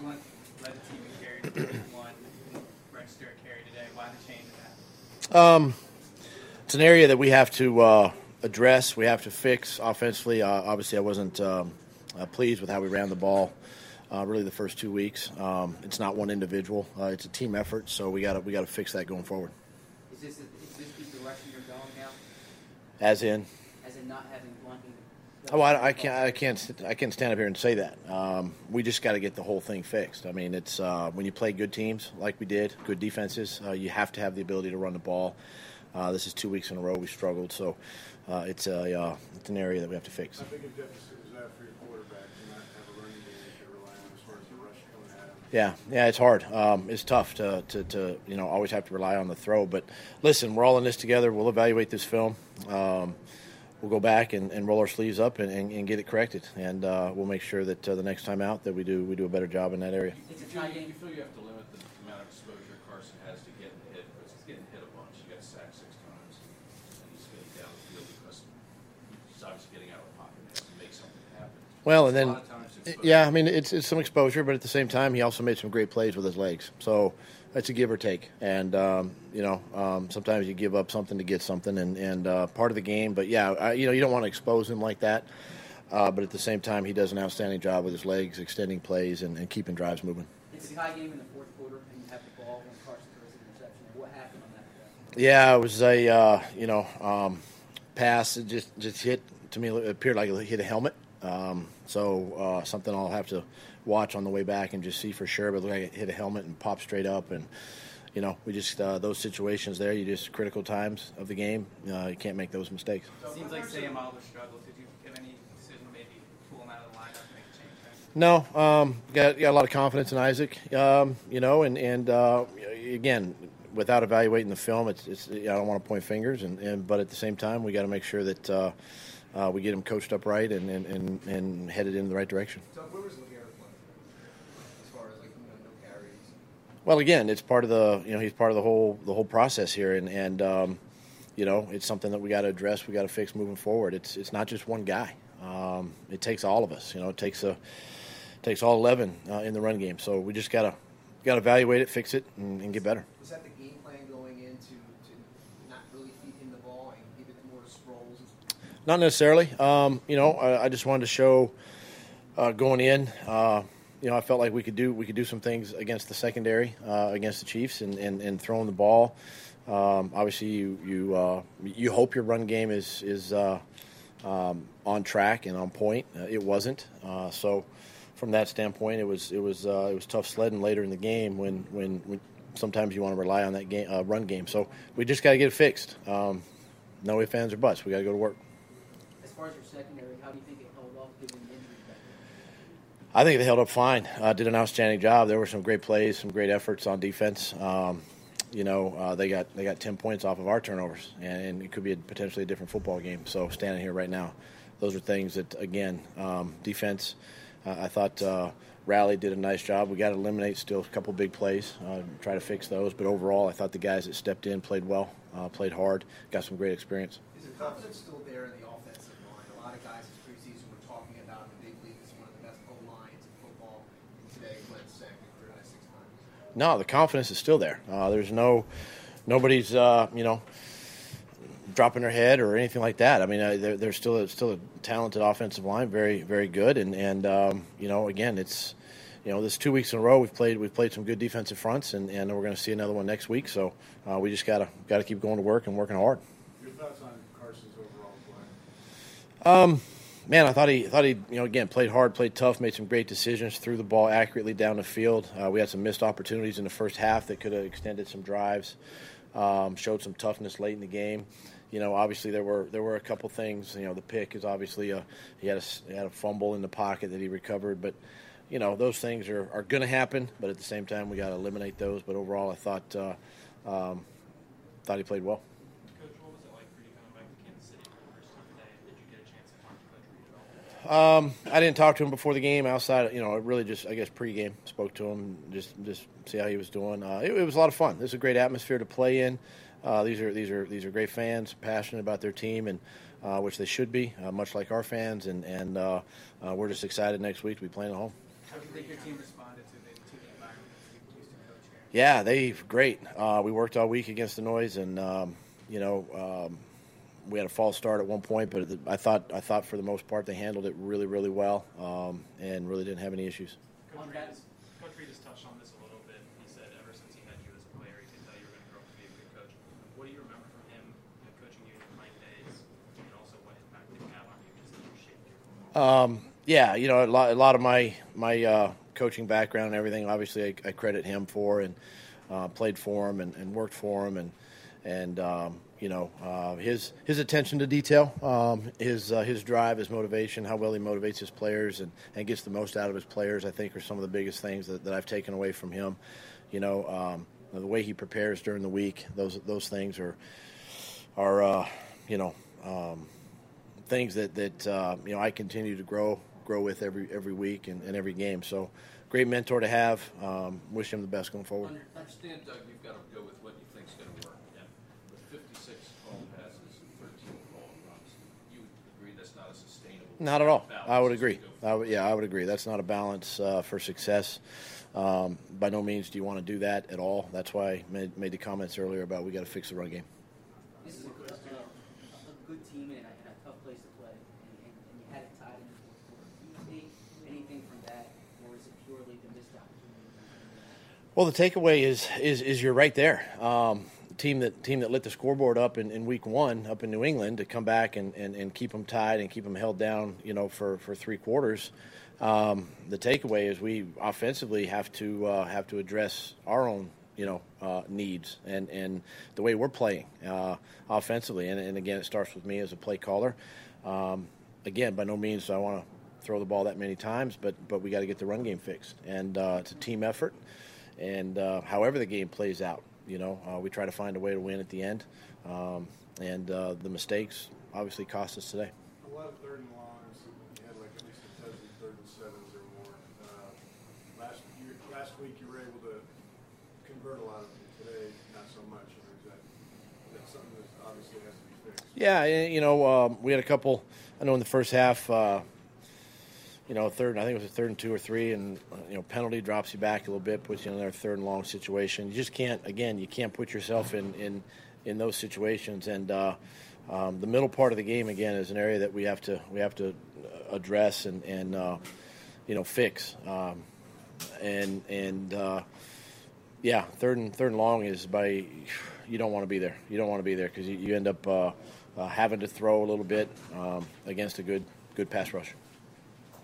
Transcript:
Blount led the team in carries, one register a carry today. Why the change in that? Um, it's an area that we have to uh, address. We have to fix offensively. Uh, obviously, I wasn't um, uh, pleased with how we ran the ball. Uh, really, the first two weeks. Um, it's not one individual. Uh, it's a team effort. So we got to we got to fix that going forward. Is this, is this the direction you're going now? As in, As in not having Blount in Oh, I, I can't. I can't. I can't stand up here and say that. Um, we just got to get the whole thing fixed. I mean, it's uh, when you play good teams like we did, good defenses. Uh, you have to have the ability to run the ball. Uh, this is two weeks in a row we struggled, so uh, it's a uh, it's an area that we have to fix. How big a deficit is that for your quarterback to not have a running game you can rely on as far as the rush coming at him? Yeah, yeah, it's hard. Um, it's tough to, to, to you know always have to rely on the throw. But listen, we're all in this together. We'll evaluate this film. Um, we'll go back and, and roll our sleeves up and, and, and get it corrected, and uh, we'll make sure that uh, the next time out that we do we do a better job in that area. It's a You feel, you feel you have to limit the amount of exposure Carson has to getting hit, because he's getting hit a bunch. He got sacked six times, and he's getting down the field because he's obviously getting out of the pocket and has to make something happen. Well, and then lot of times exposure. yeah, I mean it's it's some exposure, but at the same time he also made some great plays with his legs. So it's a give or take, and um, you know um, sometimes you give up something to get something, and and uh, part of the game. But yeah, I, you know you don't want to expose him like that. Uh, but at the same time, he does an outstanding job with his legs, extending plays, and, and keeping drives moving. It's a tie game in the fourth quarter, and you have the ball when Carson throws an interception. What happened on that play? Yeah, it was a uh, you know um, pass. It just just hit to me. It appeared like it hit a helmet. Um, so uh, something I'll have to watch on the way back and just see for sure. But like it hit a helmet and popped straight up. And you know, we just uh, those situations there. You just critical times of the game. Uh, you can't make those mistakes. It Seems like Seumalo struggled. Did you have any decision to maybe pull him out of the lineup and make a change there? No, um, got got a lot of confidence in Isaac. Um, you know, and and uh, again, without evaluating the film, it's, it's I don't want to point fingers, and, and but at the same time, we got to make sure that uh, we get him coached up right and, and, and, and headed in the right direction. So where was LeGarrette playing? As far as like you know, no carries. Well, again, it's part of the you know he's part of the whole the whole process here, and and um, you know it's something that we got to address, we got to fix moving forward. It's it's not just one guy. Um, it takes all of us. You know, it takes a takes all eleven uh, in the run game. So we just gotta got to evaluate it, fix it, and, and get better. Was that the game plan going into to not really feed him the ball and give it more to Sproles? Not necessarily. Um, you know, I, I just wanted to show uh, going in. Uh, you know, I felt like we could do we could do some things against the secondary, uh, against the Chiefs, and, and, and throwing the ball. Um, obviously, you you uh, you hope your run game is is uh, um, on track and on point. Uh, it wasn't. So, from that standpoint, it was it was it was tough sledding later in the game when when, when sometimes you want to rely on that game run game. So we just got to get it fixed. Um, no ifs, ands, or buts. We got to go to work. As far as your secondary, how do you think it held up given the injuries back there? I think they held up fine. Uh, did an outstanding job. There were some great plays, some great efforts on defense. Um, you know, uh, they got they got ten points off of our turnovers, and, and it could be a, potentially a different football game. So standing here right now, those are things that again, um, defense. Uh, I thought uh, Rally did a nice job. We got to eliminate still a couple big plays, uh, try to fix those. But overall, I thought the guys that stepped in played well, uh, played hard, got some great experience. Is the confidence still there in the offensive line? A lot of guys this preseason were talking about the big league as one of the best O lines in football. And today, Glenn sacked for six times. No, the confidence is still there. Uh, there's no, nobody's, uh, you know, dropping their head or anything like that. I mean, uh, they're, they're still a, still a talented offensive line, very very good, and and um, you know, again, it's, you know, this two weeks in a row we've played we've played some good defensive fronts, and, and we're going to see another one next week. So uh, we just gotta gotta keep going to work and working hard. Your thoughts on Carson's overall play? Man, I thought he thought he you know again played hard, played tough, made some great decisions, threw the ball accurately down the field. Uh, we had some missed opportunities in the first half that could have extended some drives. Um, showed some toughness late in the game. You know, obviously there were there were a couple things. You know, the pick is obviously a he had a he had a fumble in the pocket that he recovered, but you know those things are, are going to happen. But at the same time, we got to eliminate those. But overall, I thought uh, um, thought he played well. Coach, what was it like for you coming back to Kansas City for the first time today? Did you get a chance to talk to Coach Reid at all? Um, I didn't talk to him before the game. Outside, you know, really just I guess pregame spoke to him, just just see how he was doing. Uh, it, it was a lot of fun. This is a great atmosphere to play in. Uh, these are these are these are great fans, passionate about their team, and uh, which they should be, uh, much like our fans. And and uh, uh, we're just excited next week to be playing at home. How do you think your team responded to the, to the environment that you used to coach here? Yeah, they great. Uh, we worked all week against the noise, and um, you know um, we had a false start at one point, but I thought I thought for the most part they handled it really really well, um, and really didn't have any issues. Coach Reid, has, Coach Reid has touched on this a little bit. He said ever since he had you as a player, he could tell you were going to grow up to be a good coach. What do you remember from him you know, coaching you in your playing days, and also what impact did he have on you just you shaped your football? Um, yeah, you know, a lot, a lot of my my uh, coaching background and everything. Obviously, I, I credit him for and uh, played for him and, and worked for him and and um, you know uh, his his attention to detail, um, his uh, his drive, his motivation, how well he motivates his players and, and gets the most out of his players. I think are some of the biggest things that, that I've taken away from him. You know, um, the way he prepares during the week. Those those things are are uh, you know. Um, things that that uh, you know I continue to grow grow with every every week and, and every game. So great mentor to have. Um, wish him the best going forward. Understand, Doug, you've got to go with what you think's going to work. With 56 total passes and 13 ball runs, you would agree that's not a sustainable. Not at all. I would agree. we I would, yeah, I would agree. That's not a balance uh, for success. Um, by no means do you want to do that at all. That's why I made, made the comments earlier about we got to fix the run game. This is a, a, a, a good team and a, and a tough place to play, and, and, and you had it tied in the fourth quarter. Do you take anything from that, or is it purely the missed opportunity? Well, the takeaway is is is you're right there. Um, team that team that lit the scoreboard up in, in week one up in New England to come back and, and, and keep them tied and keep them held down, you know, for, for three quarters. Um, the takeaway is we offensively have to uh, have to address our own you know uh, needs and, and the way we're playing uh, offensively. And, and again, it starts with me as a play caller. Um, again, by no means do I want to throw the ball that many times, but but we got to get the run game fixed, and uh, it's a team effort. And uh, however the game plays out, you know, uh, we try to find a way to win at the end. Um, and uh, the mistakes obviously cost us today. A lot of third and longs, you had like at least a dozen third and sevens or more. Uh, last year, last week you were able to convert a lot of them. Today, not so much. You know, is that, something that obviously has to be fixed. Yeah, you know, um, we had a couple. I know in the first half, uh, you know, third. I think it was a third and two or three, and uh, you know, penalty drops you back a little bit, puts you in another third and long situation. You just can't. Again, you can't put yourself in in in those situations. And uh, um, the middle part of the game again is an area that we have to we have to address and and uh, you know fix. Um, and and uh, yeah, third and third and long is by you don't want to be there. You don't want to be there because you, you end up uh, uh, having to throw a little bit um, against a good good pass rush.